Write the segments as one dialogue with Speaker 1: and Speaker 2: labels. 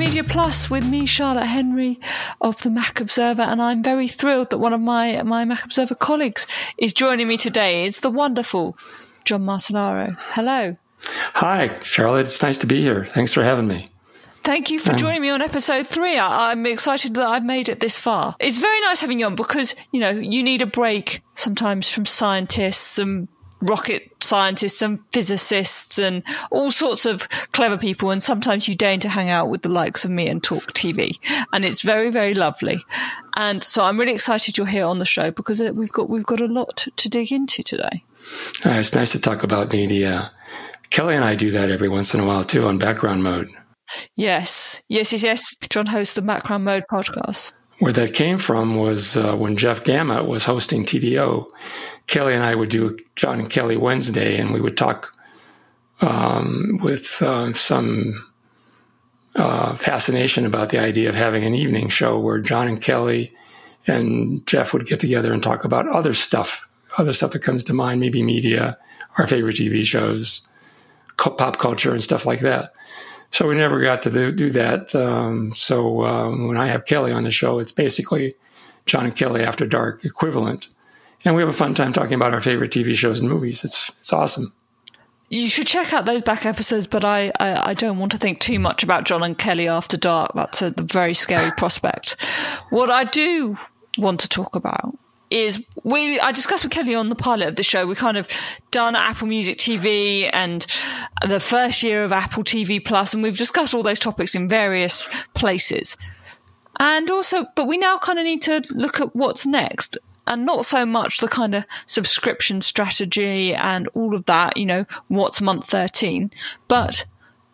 Speaker 1: Media Plus with me, Charlotte Henry of the Mac Observer, and I'm very thrilled that one of my, my Mac Observer colleagues is joining me today. It's the wonderful John Martellaro. Hello.
Speaker 2: Hi, Charlotte. It's nice to be here. Thanks for having me.
Speaker 1: Thank you for um, joining me on episode three. I, am excited that I've made it this far. It's very nice having you on because, you know, you need a break sometimes from scientists and rocket scientists and physicists and all sorts of clever people. And sometimes you deign to hang out with the likes of me and talk TV. And it's very, very lovely. And so I'm really excited you're here on the show because uh, we've got, we've got a lot to dig into today.
Speaker 2: Uh, it's nice to talk about media. Kelly and I do that every once in a while too on background mode.
Speaker 1: Yes, yes, yes, yes. John hosts the Background Mode podcast.
Speaker 2: Where that came from was uh, when Jeff Gamet was hosting TDO. Kelly and I would do John and Kelly Wednesday, and we would talk um, with uh, some uh, fascination about the idea of having an evening show where John and Kelly and Jeff would get together and talk about other stuff, other stuff that comes to mind, maybe media, our favorite TV shows, pop culture, and stuff like that. So we never got to do, do that. Um, so um, when I have Kelly on the show, it's basically John and Kelly After Dark equivalent. And we have a fun time talking about our favorite TV shows and movies. It's, it's awesome.
Speaker 1: You should check out those back episodes, but I, I, I don't want to think too much about John and Kelly After Dark. That's a very scary prospect. What I do want to talk about is we I discussed with Kelly on the pilot of the show. We kind of done Apple Music TV and the first year of Apple TV Plus, and we've discussed all those topics in various places. And also, but we now kind of need to look at what's next. And not so much the kind of subscription strategy and all of that, you know, what's month 13, but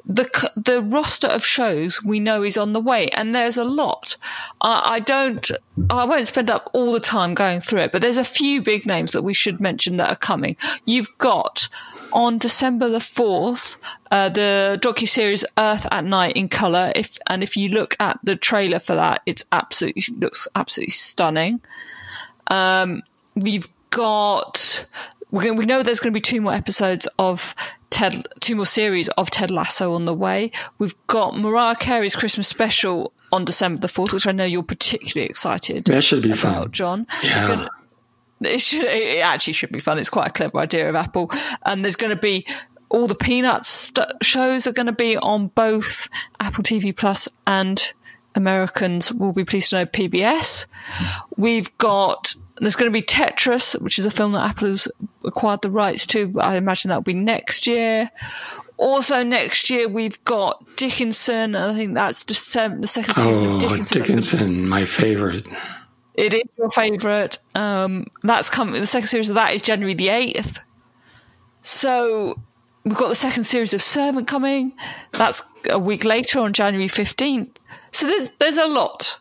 Speaker 1: the the roster of shows we know is on the way, and there's a lot. I, I don't, I won't spend up all the time going through it, but there's a few big names that we should mention that are coming. You've got on December the fourth uh, the docu series Earth at Night in color. If and if you look at the trailer for that, it's absolutely looks absolutely stunning. Um, we've got we know there's going to be two more episodes of Ted, two more series of Ted Lasso on the way. We've got Mariah Carey's Christmas special on December the 4th, which I know you're particularly excited
Speaker 2: That should be
Speaker 1: about,
Speaker 2: fun.
Speaker 1: John.
Speaker 2: Yeah.
Speaker 1: Gonna, it, should, it actually should be fun. It's quite a clever idea of Apple. And there's going to be all the Peanuts st- shows are going to be on both Apple TV Plus and Americans will be pleased to know PBS. We've got there's going to be Tetris, which is a film that Apple has acquired the rights to. I imagine that'll be next year. Also next year we've got Dickinson. I think that's December, the second season
Speaker 2: oh,
Speaker 1: of Dickinson.
Speaker 2: Dickinson, my favorite.
Speaker 1: It is your favourite. Um, that's coming. The second series of that is January the eighth. So we've got the second series of Servant coming. That's a week later on January fifteenth. So there's there's a lot.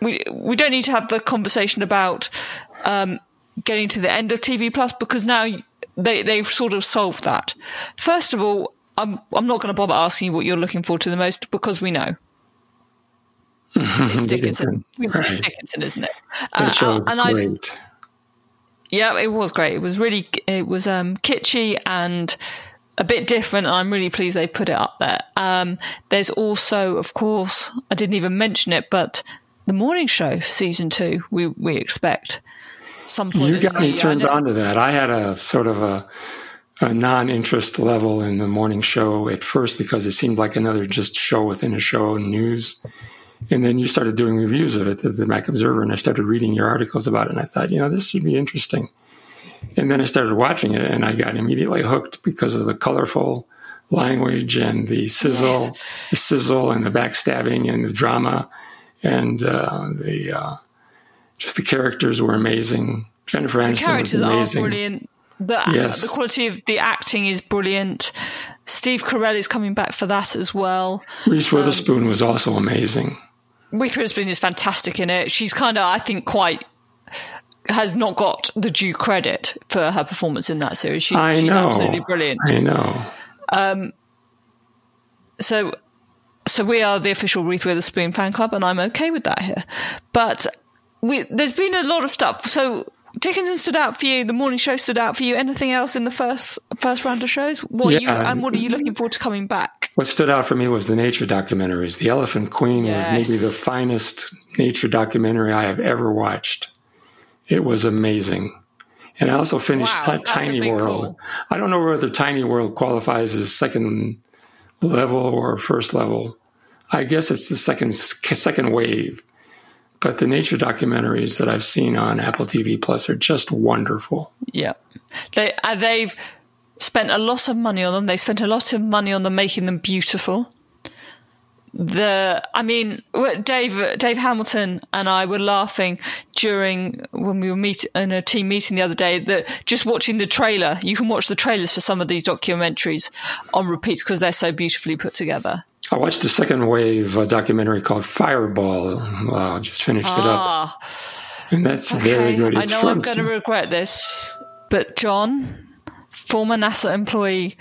Speaker 1: We we don't need to have the conversation about um, getting to the end of TV Plus because now they they've sort of solved that. First of all, I'm I'm not going to bother asking you what you're looking forward to the most because we know. It's Dickinson. It's Dickinson, isn't it?
Speaker 2: Show was
Speaker 1: and I, yeah, it was great. It was really, it was um, kitschy and a bit different. And I'm really pleased they put it up there. Um, there's also, of course, I didn't even mention it, but the morning show season two. We we expect some point.
Speaker 2: You got me turned on to that. I had a sort of a, a non-interest level in the morning show at first because it seemed like another just show within a show and news. And then you started doing reviews of it at the Mac Observer, and I started reading your articles about it. And I thought, you know, this should be interesting. And then I started watching it, and I got immediately hooked because of the colorful language and the sizzle,
Speaker 1: Yes.
Speaker 2: the sizzle, and the backstabbing and the drama, and uh, the uh, just the characters were amazing. Jennifer
Speaker 1: The
Speaker 2: Aniston was
Speaker 1: characters are
Speaker 2: amazing.
Speaker 1: brilliant. The,
Speaker 2: Yes.
Speaker 1: the quality of the acting is brilliant. Steve Carell is coming back for that as well.
Speaker 2: Reese Witherspoon was also amazing.
Speaker 1: Reese Witherspoon is fantastic in it. She's kind of, I think, quite has not got the due credit for her performance in that series. She,
Speaker 2: I
Speaker 1: she's
Speaker 2: know.
Speaker 1: absolutely brilliant.
Speaker 2: I know.
Speaker 1: So, so we are the official Reese Witherspoon fan club, and I'm okay with that here. But we, there's been a lot of stuff. So Dickinson stood out for you. The morning show stood out for you. Anything else in the first first round of shows? What yeah, you and what are you um, looking forward to coming back?
Speaker 2: What stood out for me was the nature documentaries. The Elephant Queen yes. was maybe the finest nature documentary I have ever watched. It was amazing. And I also finished wow, Tiny World. I don't know whether Tiny World qualifies as second level or first level. I guess it's the second second wave. But the nature documentaries that I've seen on Apple TV Plus are just wonderful.
Speaker 1: Yeah, they uh, they've spent a lot of money on them. They spent a lot of money on them making them beautiful the I mean Dave Dave Hamilton and I were laughing during when we were meet in a team meeting the other day that just watching the trailer you can watch the trailers for some of these documentaries on repeats because they're so beautifully put together.
Speaker 2: I watched a second wave uh, documentary called Fireball. Wow, just finished ah, it up. Ah. And that's okay. very good.
Speaker 1: It's I know I'm going to regret this, but John, former NASA employee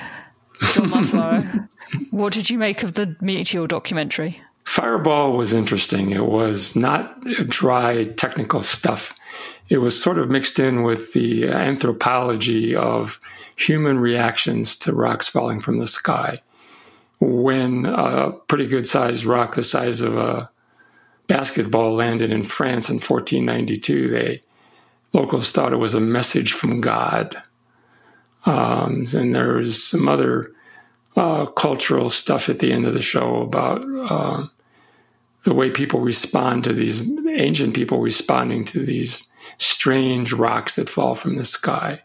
Speaker 1: John Martellaro, what did you make of the Meteor documentary?
Speaker 2: Fireball was interesting. It was not dry technical stuff. It was sort of mixed in with the anthropology of human reactions to rocks falling from the sky. When a pretty good sized rock the size of a basketball landed in France in 1492, they locals thought it was a message from God. Um, and there was some other uh, cultural stuff at the end of the show about uh, the way people respond to these ancient people responding to these strange rocks that fall from the sky.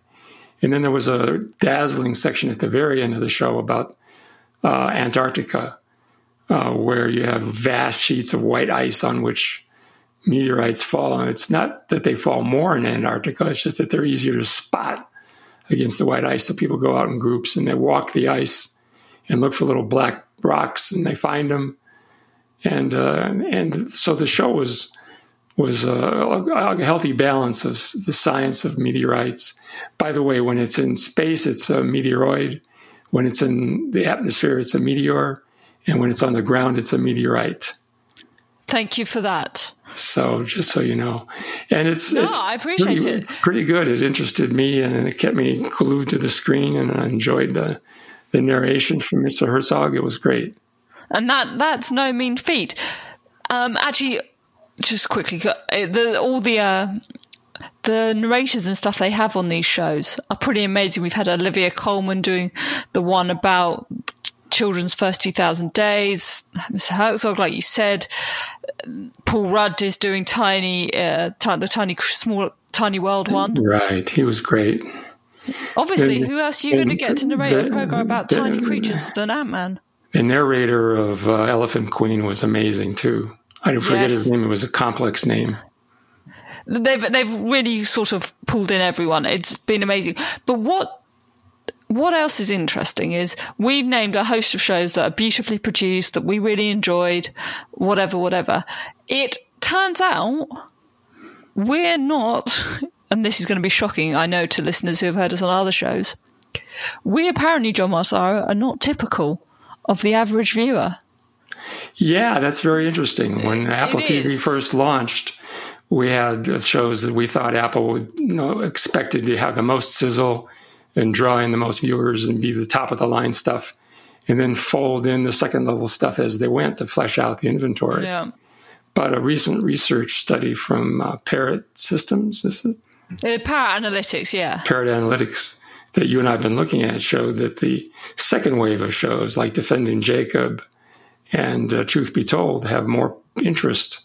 Speaker 2: And then there was a dazzling section at the very end of the show about uh, Antarctica, uh, where you have vast sheets of white ice on which meteorites fall. And it's not that they fall more in Antarctica, it's just that they're easier to spot against the white ice. So people go out in groups and they walk the ice and look for little black rocks, and they find them. And uh, and so the show was was a, a, healthy balance of the science of meteorites. By the way, when it's in space, it's a meteoroid. When it's in the atmosphere, it's a meteor. And when it's on the ground, it's a meteorite.
Speaker 1: Thank you for that.
Speaker 2: So just so you know, and it's
Speaker 1: no,
Speaker 2: it's
Speaker 1: I appreciate
Speaker 2: pretty,
Speaker 1: it.
Speaker 2: It's pretty good. It interested me and it kept me glued to the screen, and I enjoyed the the narration from Mr. Herzog. It was great.
Speaker 1: And that that's no mean feat. Um, actually, just quickly, uh, the, all the uh, the narrators and stuff they have on these shows are pretty amazing. We've had Olivia Colman doing the one about children's first 2000 days. Mr. Herzog, like you said, Paul Rudd is doing tiny, uh, t- the tiny, small, tiny world one.
Speaker 2: Right. He was great.
Speaker 1: Obviously, who else are you going to get to narrate the, a program about the, tiny creatures than Ant Man?
Speaker 2: The narrator of uh, Elephant Queen was amazing too. I forget yes. his name; it was a complex name.
Speaker 1: They've they've really sort of pulled in everyone. It's been amazing. But what what else is interesting is we've named a host of shows that are beautifully produced that we really enjoyed, whatever, whatever. It turns out we're not and this is going to be shocking, I know, to listeners who have heard us on other shows. We apparently, John Martellaro, are not typical of the average viewer.
Speaker 2: Yeah, that's very interesting. When Apple TV first launched, we had shows that we thought Apple would you know, expected to have the most sizzle and draw in the most viewers and be the top of the line stuff, and then fold in the second level stuff as they went to flesh out the inventory.
Speaker 1: Yeah.
Speaker 2: But a recent research study from uh, Parrot Systems, is it?
Speaker 1: Uh, Parrot Analytics, yeah.
Speaker 2: Parrot Analytics that you and I have been looking at showed that the second wave of shows like Defending Jacob and uh, Truth Be Told have more interest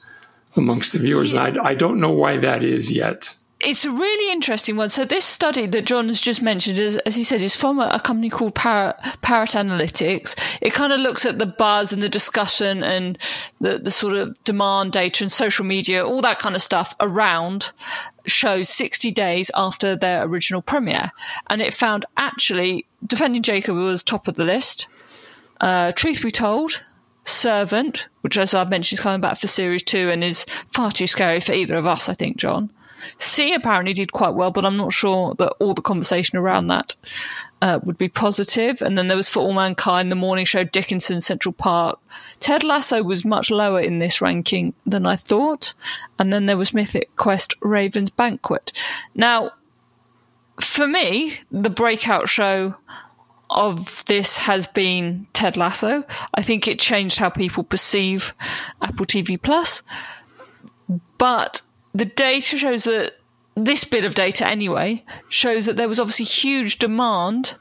Speaker 2: amongst the viewers. Yeah. I, I don't know why that is yet.
Speaker 1: It's a really interesting one. So this study that John has just mentioned, is, as he said, is from a, a company called Parrot, Parrot Analytics. It kind of looks at the buzz and the discussion and the, the sort of demand data and social media, all that kind of stuff around shows 60 days after their original premiere. And it found actually Defending Jacob was top of the list. Uh, Truth Be Told, Servant, which as I've mentioned is coming back for series two and is far too scary for either of us, I think, John. See apparently did quite well, but I'm not sure that all the conversation around that uh, would be positive. And then there was For All Mankind, The Morning Show, Dickinson, Central Park. Ted Lasso was much lower in this ranking than I thought. And then there was Mythic Quest, Raven's Banquet. Now, for me, the breakout show of this has been Ted Lasso. I think it changed how people perceive Apple TV Plus. But the data shows that this bit of data, anyway, shows that there was obviously huge demand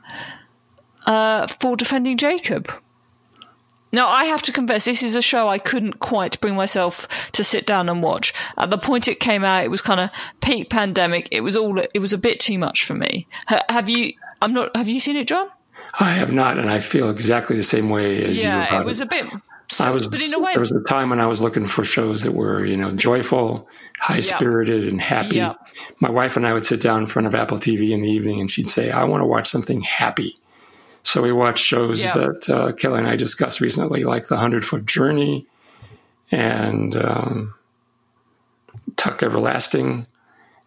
Speaker 1: uh, for defending Jacob. Now, I have to confess, this is a show I couldn't quite bring myself to sit down and watch. At the point it came out, it was kind of peak pandemic. It was all, it was a bit too much for me. have you, I'm not, have you seen it, John?
Speaker 2: I have not, and I feel exactly the same way as
Speaker 1: yeah,
Speaker 2: you.
Speaker 1: Yeah, it was it. a bit.
Speaker 2: So, I was, but in a way, there was a time when I was looking for shows that were, you know, joyful, high spirited, yep. and happy. Yep. My wife and I would sit down in front of Apple TV in the evening, and she'd say, "I want to watch something happy." So we watched shows yep. that uh, Kelly and I discussed recently, like The Hundred Foot Journey and um, Tuck Everlasting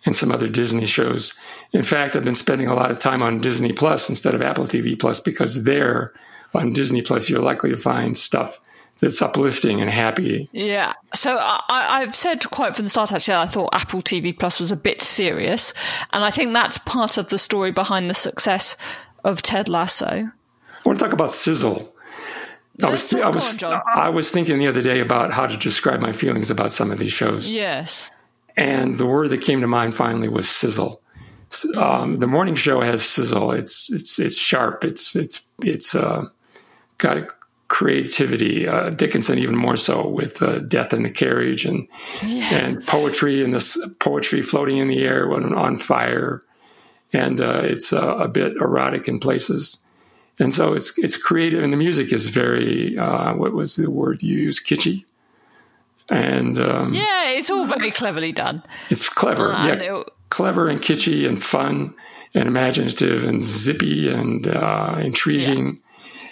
Speaker 2: and some other Disney shows. In fact, I've been spending a lot of time on Disney Plus instead of Apple TV Plus because there on Disney Plus you're likely to find stuff that's uplifting and happy.
Speaker 1: Yeah. So I, have said quite from the start, actually, I thought Apple TV Plus was a bit serious. And I think that's part of the story behind the success of Ted Lasso. I
Speaker 2: want to talk about sizzle. I was, I was, I was thinking the other day about how to describe my feelings about some of these shows.
Speaker 1: Yes.
Speaker 2: And the word that came to mind finally was sizzle. Um, the morning show has sizzle. It's it's it's sharp. It's it's it's uh, got creativity. Uh, Dickinson even more so with uh, death in the carriage and yes. and poetry and this poetry floating in the air when on fire, and uh, it's uh, a bit erotic in places. And so it's it's creative, and the music is very uh, what was the word you used? Kitschy and um,
Speaker 1: yeah, it's all very cleverly done.
Speaker 2: It's clever, uh, yeah, clever and kitschy and fun and imaginative and zippy and uh, intriguing.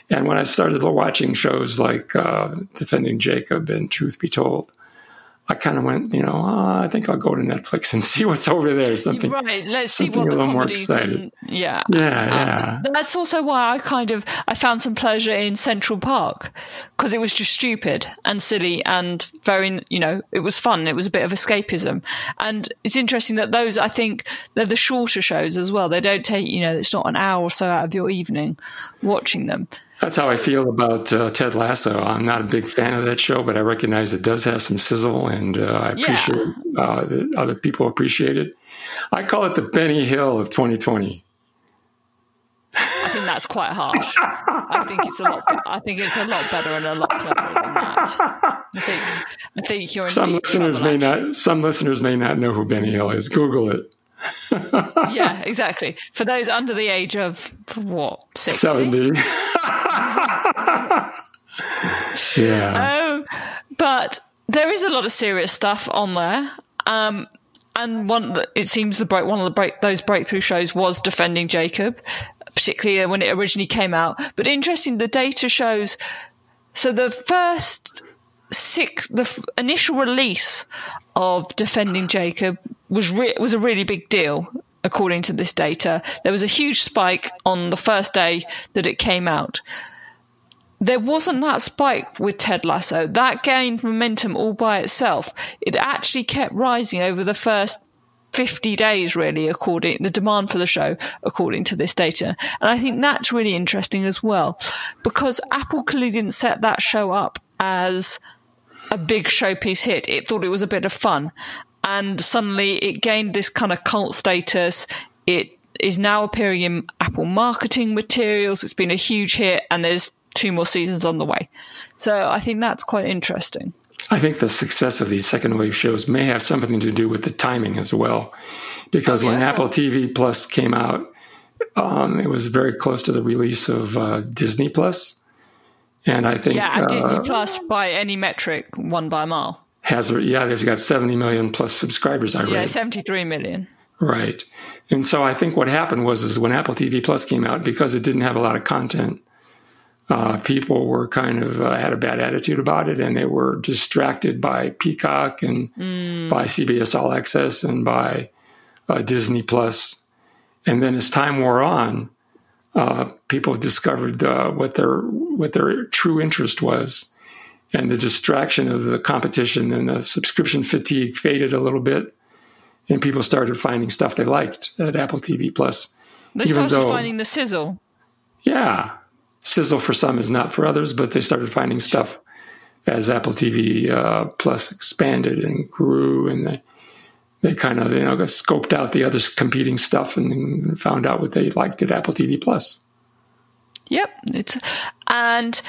Speaker 2: Yeah. And when I started watching shows like uh, Defending Jacob and Truth Be Told, I kind of went, you know, oh, I think I'll go to Netflix and see what's over there. Something
Speaker 1: right. Let's see what the comedies. And, yeah,
Speaker 2: yeah, yeah.
Speaker 1: Um, that's also why I kind of I found some pleasure in Central Park because it was just stupid and silly and very, you know, it was fun. It was a bit of escapism, and it's interesting that those I think they're the shorter shows as well. They don't take, you know, it's not an hour or so out of your evening watching them.
Speaker 2: That's how I feel about uh, Ted Lasso. I'm not a big fan of that show, but I recognize it does have some sizzle, and uh, I appreciate yeah. uh, that other people appreciate it. I call it the Benny Hill of 2020.
Speaker 1: I think that's quite harsh. I think it's a lot. I think it's a lot better and a lot cleverer than that. I think. I think you're.
Speaker 2: some listeners may actually. not. Some listeners may not know who Benny Hill is. Google it.
Speaker 1: Yeah, exactly. For those under the age of what 60?
Speaker 2: seventy. yeah.
Speaker 1: Um, but there is a lot of serious stuff on there. Um, and one that it seems the break one of the break those breakthrough shows was defending Jacob, particularly when it originally came out. But interesting, the data shows. So the first six, the f- initial release of defending Jacob was re- was a really big deal according to this data. There was a huge spike on the first day that it came out. There wasn't that spike with Ted Lasso. That gained momentum all by itself. It actually kept rising over the first 50 days, really, according the demand for the show, according to this data. And I think that's really interesting as well, because Apple clearly didn't set that show up as a big showpiece hit. It thought it was a bit of fun and suddenly it gained this kind of cult status. It is now appearing in Apple marketing materials. It's been a huge hit, and there's two more seasons on the way. So I think that's quite interesting.
Speaker 2: I think the success of these second wave shows may have something to do with the timing as well, because when Apple TV Plus came out, um, it was very close to the release of uh, Disney Plus, and I think
Speaker 1: yeah, uh, Disney Plus by any metric won by a mile
Speaker 2: has yeah they've got 70 million plus subscribers i
Speaker 1: yeah 73 million
Speaker 2: right and so i think what happened was is when apple tv plus came out because it didn't have a lot of content uh, people were kind of uh, had a bad attitude about it, and they were distracted by Peacock and mm. by CBS All Access and by uh, Disney Plus. And then as time wore on, uh, people discovered uh, what their what their true interest was, and the distraction of the competition and the subscription fatigue faded a little bit, and people started finding stuff they liked at Apple TV Plus.
Speaker 1: They started though, finding the sizzle.
Speaker 2: Yeah, sizzle for some is not for others, but they started finding stuff as Apple TV uh, Plus expanded and grew, and they they kind of you know scoped out the other competing stuff and found out what they liked at Apple TV Plus.
Speaker 1: Yep, it's and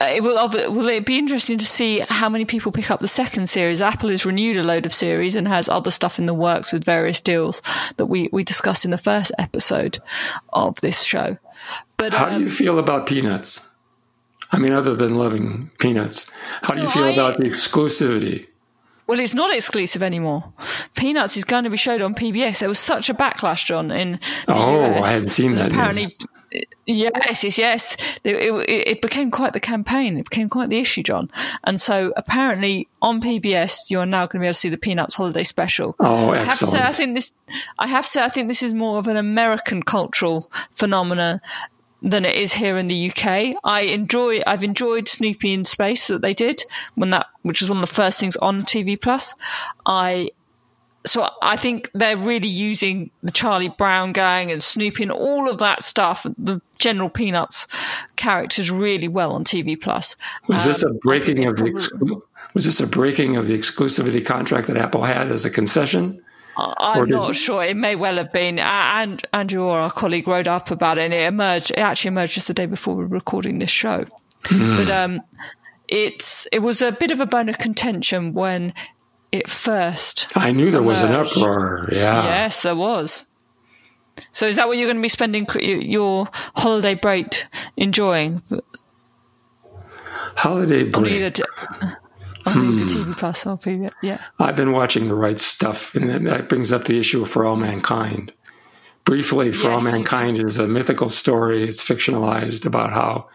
Speaker 1: it will will it be interesting to see how many people pick up the second series. Apple has renewed a load of series and has other stuff in the works with various deals that we we discussed in the first episode of this show.
Speaker 2: But how um, do you um, feel about Peanuts? I mean, other than loving Peanuts, how so do you feel I, about the exclusivity?
Speaker 1: Well, it's not exclusive anymore. Peanuts is going to be showed on PBS. There was such a backlash, John. In
Speaker 2: oh, US, I hadn't seen that.
Speaker 1: Apparently, news. Yes, yes, yes. It, it, it, became quite the campaign. It became quite the issue, John. And so apparently on PBS, you are now going to be able to see the Peanuts Holiday Special.
Speaker 2: Oh, excellent. I have to
Speaker 1: say, I think this, I have to say, I think this is more of an American cultural phenomenon than it is here in the UK. I enjoy, I've enjoyed Snoopy in Space that they did when that, which was one of the first things on TV Plus. I so I think they're really using the Charlie Brown gang and Snoopy and all of that stuff, the General Peanuts characters really well on TV Plus.
Speaker 2: Was this a um, breaking of the was this a breaking of the exclusivity contract that Apple had as a concession?
Speaker 1: I'm not sure. It may well have been. And Andrew Orr our colleague wrote up about it, and it emerged. It actually emerged just the day before we were recording this show. Mm. But um, it's it was a bit of a bone of contention when it first.
Speaker 2: I knew there emerged. was an uproar. Yeah.
Speaker 1: Yes, there was. So is that what you're going to be spending your holiday break enjoying?
Speaker 2: Holiday break.
Speaker 1: On the TV Plus or PBS, yeah.
Speaker 2: I've been watching the right stuff, and that brings up the issue of For All Mankind. Briefly, For yes, All Mankind is a mythical story. It's fictionalized about how,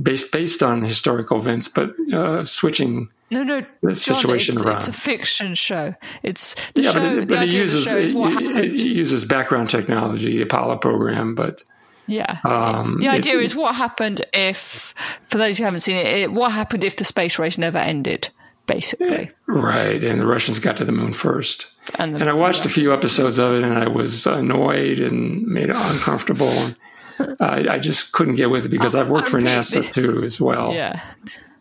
Speaker 2: based based on historical events, but uh, switching
Speaker 1: no, no,
Speaker 2: the situation
Speaker 1: John, it's,
Speaker 2: around.
Speaker 1: It's a fiction show. It's the
Speaker 2: yeah,
Speaker 1: show,
Speaker 2: but it, but it uses it, it, uses background technology, the Apollo program, but
Speaker 1: yeah, um, the idea is what happened if, for those who haven't seen it, what happened if the space race never ended, basically.
Speaker 2: Right, and the Russians got to the moon first. And, the, and I watched a few episodes of it, and I was annoyed and made it uncomfortable. I, I, just couldn't get with it because I've worked for NASA too as well.
Speaker 1: Yeah.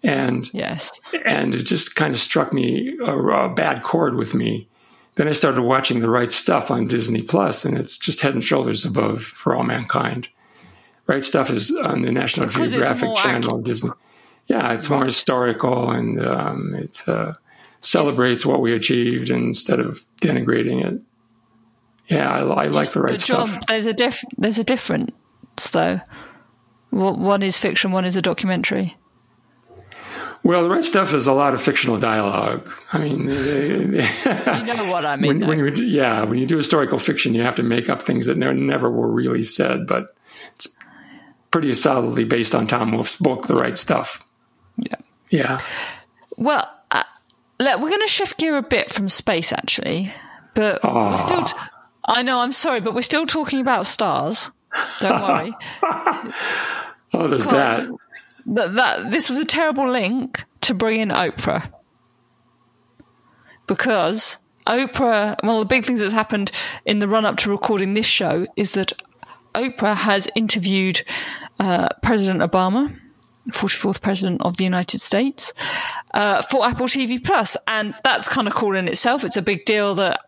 Speaker 2: And
Speaker 1: yes,
Speaker 2: and it just kind of struck me a, a, bad chord with me. Then I started watching the right stuff on Disney Plus, and it's just head and shoulders above for all mankind. Right stuff is on the National because Geographic Channel, Disney. Yeah, it's more historical and um, it uh, celebrates what we achieved instead of denigrating it. Yeah, I, I like the right but John, stuff.
Speaker 1: There's a diff- There's a difference though. One is fiction, one is a documentary.
Speaker 2: Well, the right stuff is a lot of fictional dialogue. I mean,
Speaker 1: you know what I mean.
Speaker 2: When, when you, yeah, when you do historical fiction, you have to make up things that never were really said, but it's pretty solidly based on Tom Wolfe's book, The Right Stuff.
Speaker 1: Yeah.
Speaker 2: Yeah.
Speaker 1: Well, uh, look, we're going to shift gear a bit from space, actually, but oh. we're still. T- I know. I'm sorry, but we're still talking about stars. Don't worry.
Speaker 2: oh, there's that
Speaker 1: that, that this was a terrible link to bring in Oprah because Oprah. One of the big things that's happened in the run up to recording this show is that Oprah has interviewed uh, President Obama. 44th president of the United States uh, for Apple TV Plus, and that's kind of cool in itself. It's a big deal that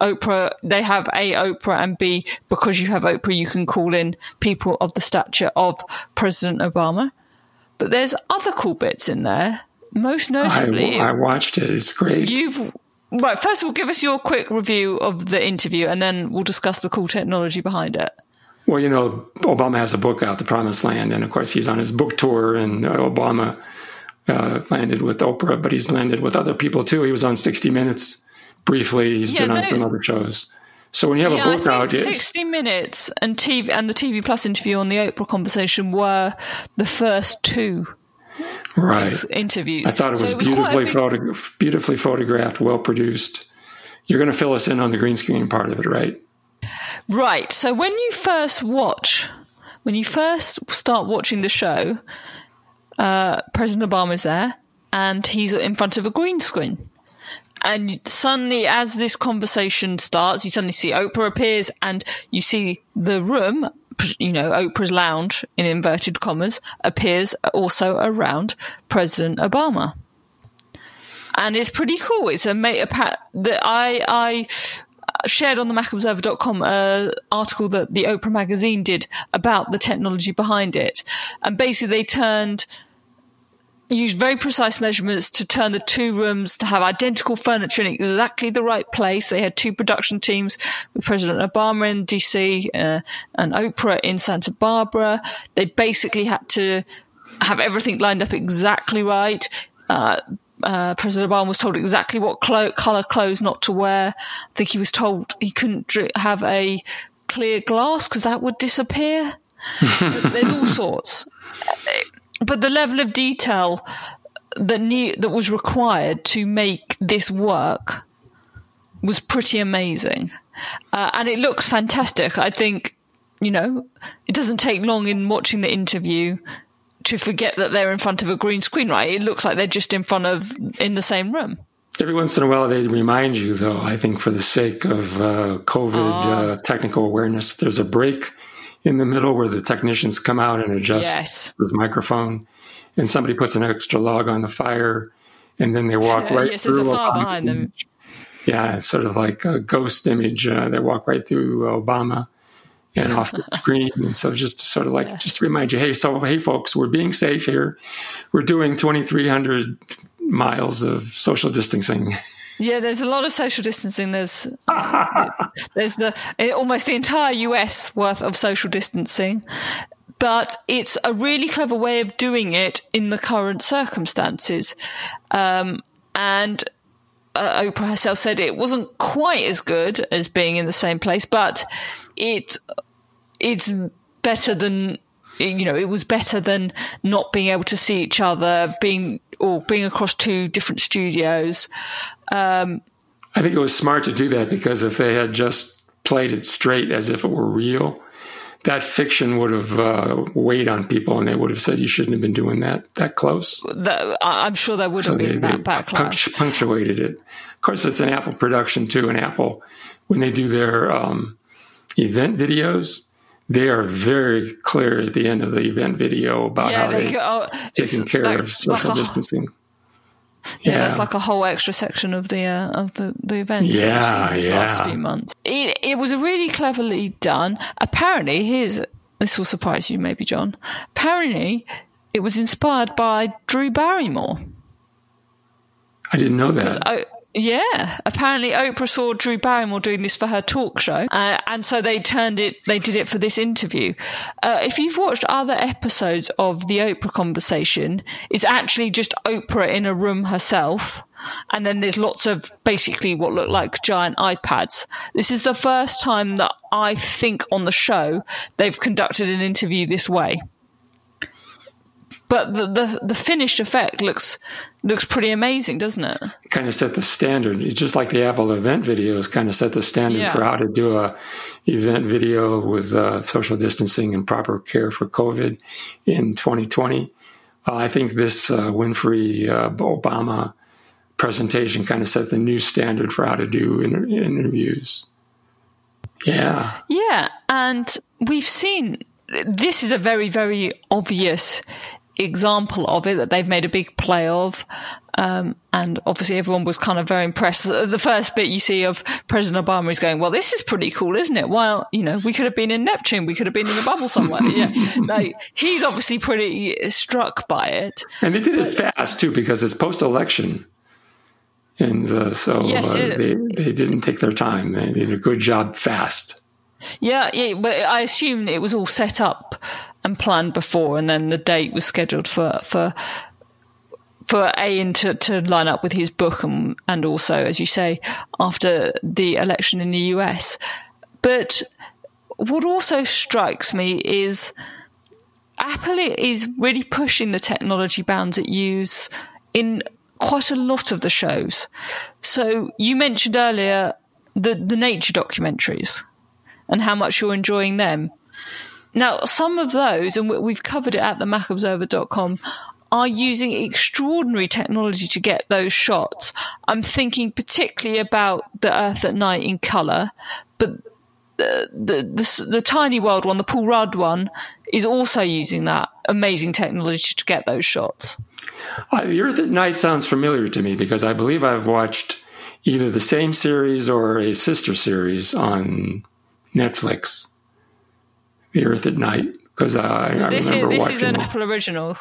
Speaker 1: Oprah, they have A, Oprah, and B, because you have Oprah, you can call in people of the stature of President Obama. But there's other cool bits in there. Most notably,
Speaker 2: I, I watched it. It's great.
Speaker 1: You've right. First of all, give us your quick review of the interview, and then we'll discuss the cool technology behind it.
Speaker 2: Well, you know, Obama has a book out, The Promised Land, and of course, he's on his book tour, and uh, Obama uh, landed with Oprah, but he's landed with other people too. He was on 60 Minutes briefly. He's yeah, been on some other shows. So when you have
Speaker 1: yeah,
Speaker 2: a book out,
Speaker 1: 60 Minutes and TV and the TV Plus interview on the Oprah conversation were the first two
Speaker 2: right.
Speaker 1: interviews.
Speaker 2: I thought it
Speaker 1: So
Speaker 2: was, beautifully
Speaker 1: big-
Speaker 2: photo- beautifully photographed, well produced. You're going to fill us in on the green screen part of it, right?
Speaker 1: Right. So when you first watch, when you first start watching the show, uh, President Obama's there and he's in front of a green screen. And suddenly, as this conversation starts, you suddenly see Oprah appears and you see the room, you know, Oprah's lounge in inverted commas, appears also around President Obama. And it's pretty cool. It's a, ma- a that I, I shared on the macobserver.com an article that the Oprah magazine did about the technology behind it. And basically they turned, used very precise measurements to turn the two rooms to have identical furniture in exactly the right place. They had two production teams with President Obama in DC uh, and Oprah in Santa Barbara. They basically had to have everything lined up exactly right. Uh, uh, President Obama was told exactly what clo- color clothes not to wear. I think he was told he couldn't dr- have a clear glass because that would disappear. There's all sorts, but the level of detail that ne- that was required to make this work was pretty amazing, uh, and it looks fantastic. I think you know it doesn't take long in watching the interview to forget that they're in front of a green screen, right? It looks like they're just in front of in the same room.
Speaker 2: Every once in a while, they remind you, though, I think for the sake of uh, COVID
Speaker 1: Ah.
Speaker 2: uh, technical awareness, there's a break in the middle where the technicians come out and adjust
Speaker 1: Yes.
Speaker 2: with microphone, and somebody puts an extra log on the fire, and then they walk
Speaker 1: Yeah,
Speaker 2: right
Speaker 1: yes,
Speaker 2: through.
Speaker 1: fire
Speaker 2: Obama.
Speaker 1: behind them.
Speaker 2: Yeah, it's sort of like a ghost image. Uh, they walk right through Obama and off the screen. And so just to sort of like, just to remind you, hey, so, hey, folks, we're being safe here. We're doing 2,300 miles of social distancing.
Speaker 1: Yeah, there's a lot of social distancing. There's there's the eh, almost the entire US worth of social distancing, but it's a really clever way of doing it in the current circumstances. Um, and uh, Oprah herself said it wasn't quite as good as being in the same place, but it it's better than you know it was better than not being able to see each other being or being across two different studios um,
Speaker 2: I think it was smart to do that because if they had just played it straight as if it were real, that fiction would have uh, weighed on people and they would have said you shouldn't have been doing that that close.
Speaker 1: that, I- I'm sure there would have
Speaker 2: they,
Speaker 1: been
Speaker 2: they
Speaker 1: that backlash.
Speaker 2: punct- punctuated it. Of course, it's an Apple production too, and Apple, when they do their um, event videos, they are very clear at the end of the event video about
Speaker 1: yeah,
Speaker 2: how
Speaker 1: they
Speaker 2: they
Speaker 1: oh,
Speaker 2: taking care of
Speaker 1: that's like
Speaker 2: social distancing.
Speaker 1: Yeah, that's like a whole extra section of the uh, of the the events
Speaker 2: Yeah,
Speaker 1: these last few months. It, it was really cleverly done. Apparently, here's this will surprise you, maybe John. Apparently, it was inspired by Drew Barrymore.
Speaker 2: I didn't know that.
Speaker 1: Oh, yeah. Apparently, Oprah saw Drew Barrymore doing this for her talk show, uh, and so they turned it. They did it for this interview. Uh, if you've watched other episodes of the Oprah conversation, it's actually just Oprah in a room herself, and then there's lots of basically what look like giant iPads. This is the first time that I think on the show they've conducted an interview this way. But the, the the finished effect looks looks pretty amazing, doesn't it?
Speaker 2: kind of set the standard. It's just like the Apple event videos kind of set the standard
Speaker 1: Yeah.
Speaker 2: for how to do a event video with uh, social distancing and proper care for COVID in 2020. Uh, I think this uh, Winfrey uh, Obama presentation kind of set the new standard for how to do inter- interviews. Yeah,
Speaker 1: Yeah, and we've seen this is a very, very obvious example of it that they've made a big play of. Um, and obviously, everyone was kind of very impressed. The first bit you see of President Obama is going, "Well, this is pretty cool, isn't it?" Well, you know, we could have been in Neptune, we could have been in the bubble somewhere. yeah, like, he's obviously pretty struck by it.
Speaker 2: and they did it fast too because it's post-election. And uh, so
Speaker 1: Yes,
Speaker 2: uh,
Speaker 1: it-
Speaker 2: they, they didn't take their time. They did a good job fast.
Speaker 1: Yeah, yeah, but I assume it was all set up and planned before, and then the date was scheduled for for for Ayn to, to line up with his book, and and also, as you say, after the election in the US. But what also strikes me is Apple is really pushing the technology bounds it use in quite a lot of the shows. So you mentioned earlier the, the nature documentaries and how much you're enjoying them. Now, some of those, and we've covered it at the macobserver.com, are using extraordinary technology to get those shots. I'm thinking particularly about the Earth at night in color, but the, the, the, the Tiny World one, the Paul Rudd one, is also using that amazing technology to get those shots.
Speaker 2: Uh, the Earth at Night sounds familiar to me because I believe I've watched either the same series or a sister series on Netflix. The Earth at Night, because I, I
Speaker 1: this
Speaker 2: remember
Speaker 1: is, this
Speaker 2: watching.
Speaker 1: is an Apple original,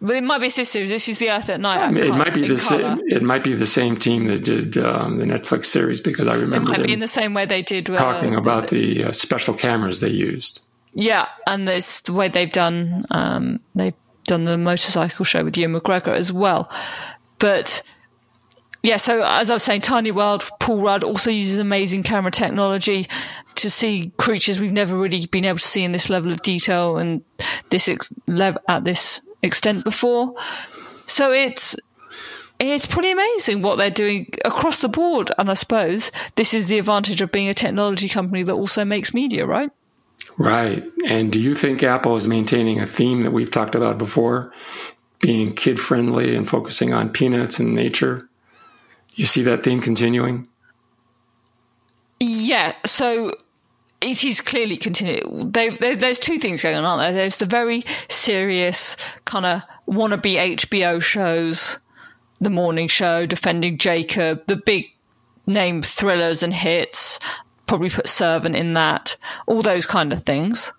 Speaker 1: but it might be sisters. This is the Earth at Night.
Speaker 2: it might be the same. It might be the same team that did um, the Netflix series because I
Speaker 1: It
Speaker 2: remember
Speaker 1: might be in the same way they did. Uh,
Speaker 2: talking about the uh, special cameras they used.
Speaker 1: Yeah, and it's the way they've done. Um, they've done the motorcycle show with Ewan McGregor as well. But yeah, so as I was saying, Tiny World, Paul Rudd also uses amazing camera technology to see creatures we've never really been able to see in this level of detail and this ex- lev- at this extent before. So it's it's pretty amazing what they're doing across the board. And I suppose this is the advantage of being a technology company that also makes media, right?
Speaker 2: Right. And do you think Apple is maintaining a theme that we've talked about before, being kid friendly and focusing on peanuts and nature? You see that theme continuing?
Speaker 1: Yeah, so it is clearly continuing. There's two things going on, aren't there? There's the very serious kind of wannabe HBO shows, The Morning Show, Defending Jacob, the big name thrillers and hits. Probably put Servant in that, all those kind of things.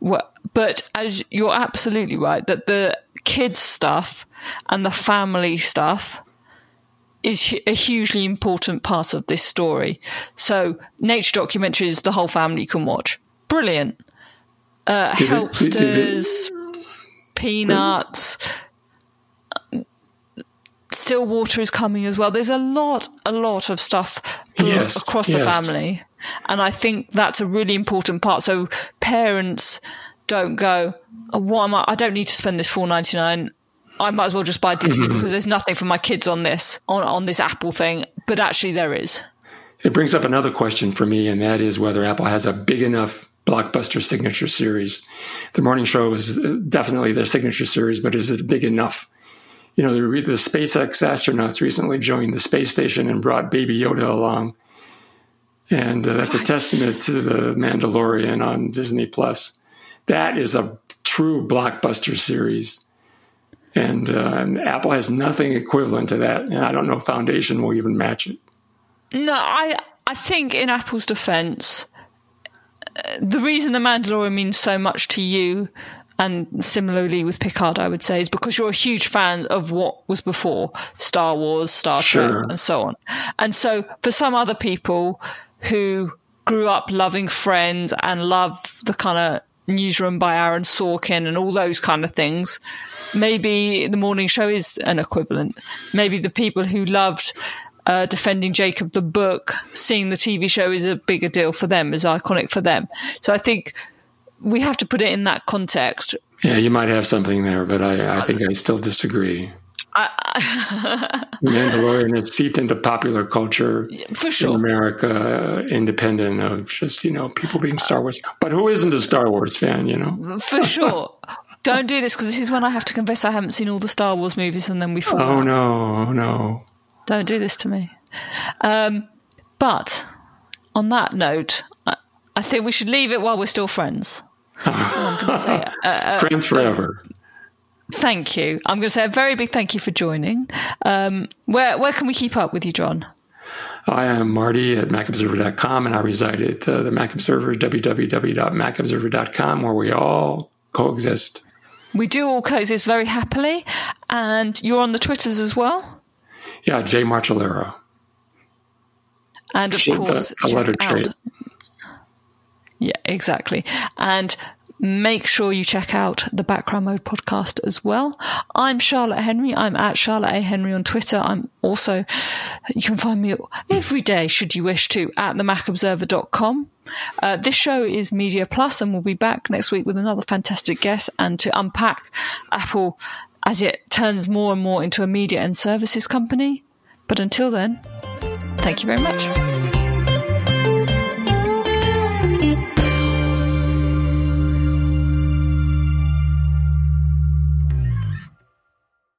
Speaker 1: But as you're absolutely right, that the kids stuff and the family stuff is a hugely important part of this story. So, nature documentaries the whole family can watch. Brilliant. Uh,
Speaker 2: Did it- it-
Speaker 1: Helpsters, Peanuts, Stillwater is coming as well. There's a lot, a lot of stuff for-
Speaker 2: Yes,
Speaker 1: across the family. And I think that's a really important part. So parents don't go, oh, what am I? I don't need to spend this four ninety nine. I might as well just buy Disney because there's nothing for my kids on this on on this Apple thing. But actually, there is.
Speaker 2: It brings up another question for me, and that is whether Apple has a big enough blockbuster signature series. The morning show is definitely their signature series, but is it big enough? You know, the, the SpaceX astronauts recently joined the space station and brought Baby Yoda along. And uh, that's a testament to the Mandalorian on Disney Plus. That is a true blockbuster series. And, uh, and Apple has nothing equivalent to that. And I don't know if Foundation will even match it.
Speaker 1: No, I I think in Apple's defense, uh, the reason the Mandalorian means so much to you. And similarly with Picard, I would say, is because you're a huge fan of what was before Star Wars, Star Trek,
Speaker 2: Sure.
Speaker 1: and so on. And so for some other people who grew up loving Friends and love the kind of newsroom by Aaron Sorkin and all those kind of things, maybe the morning show is an equivalent. Maybe the people who loved uh, defending Jacob the book, seeing the TV show is a bigger deal for them, is iconic for them. So I think we have to put it in that context.
Speaker 2: Yeah, you might have something there, but I, I think I still disagree. Mandalorian is seeped into popular culture
Speaker 1: For sure. in.
Speaker 2: America, uh, independent of just you know people being Star Wars. But who isn't a Star Wars fan? You know?
Speaker 1: For sure. Don't do this because this is when I have to confess I haven't seen all the Star Wars movies and then we fall
Speaker 2: Oh
Speaker 1: out.
Speaker 2: no, oh no.
Speaker 1: Don't do this to me. Um, but on that note, I, I think we should leave it while we're still friends. I'm going to say uh,
Speaker 2: Friends forever.
Speaker 1: Thank you. I'm going to say a very big thank you for joining. Um, where where can we keep up with you, John?
Speaker 2: I am Marty at MacObserver.com, and I reside at uh, the Mac Observer, www.macobserver.com, where we all coexist.
Speaker 1: We do all coexist very happily, and you're on the Twitters as well.
Speaker 2: Yeah, Jay Martellaro.
Speaker 1: And of
Speaker 2: The-
Speaker 1: course,
Speaker 2: the letter
Speaker 1: check out-
Speaker 2: trait.
Speaker 1: Yeah, exactly. And make sure you check out the Background Mode podcast as well. I'm Charlotte Henry. I'm at Charlotte A. Henry on Twitter. I'm also, you can find me every day, should you wish to, at themacobserver.com. Uh, this show is Media Plus, and we'll be back next week with another fantastic guest and to unpack Apple as it turns more and more into a media and services company. But until then, thank you very much.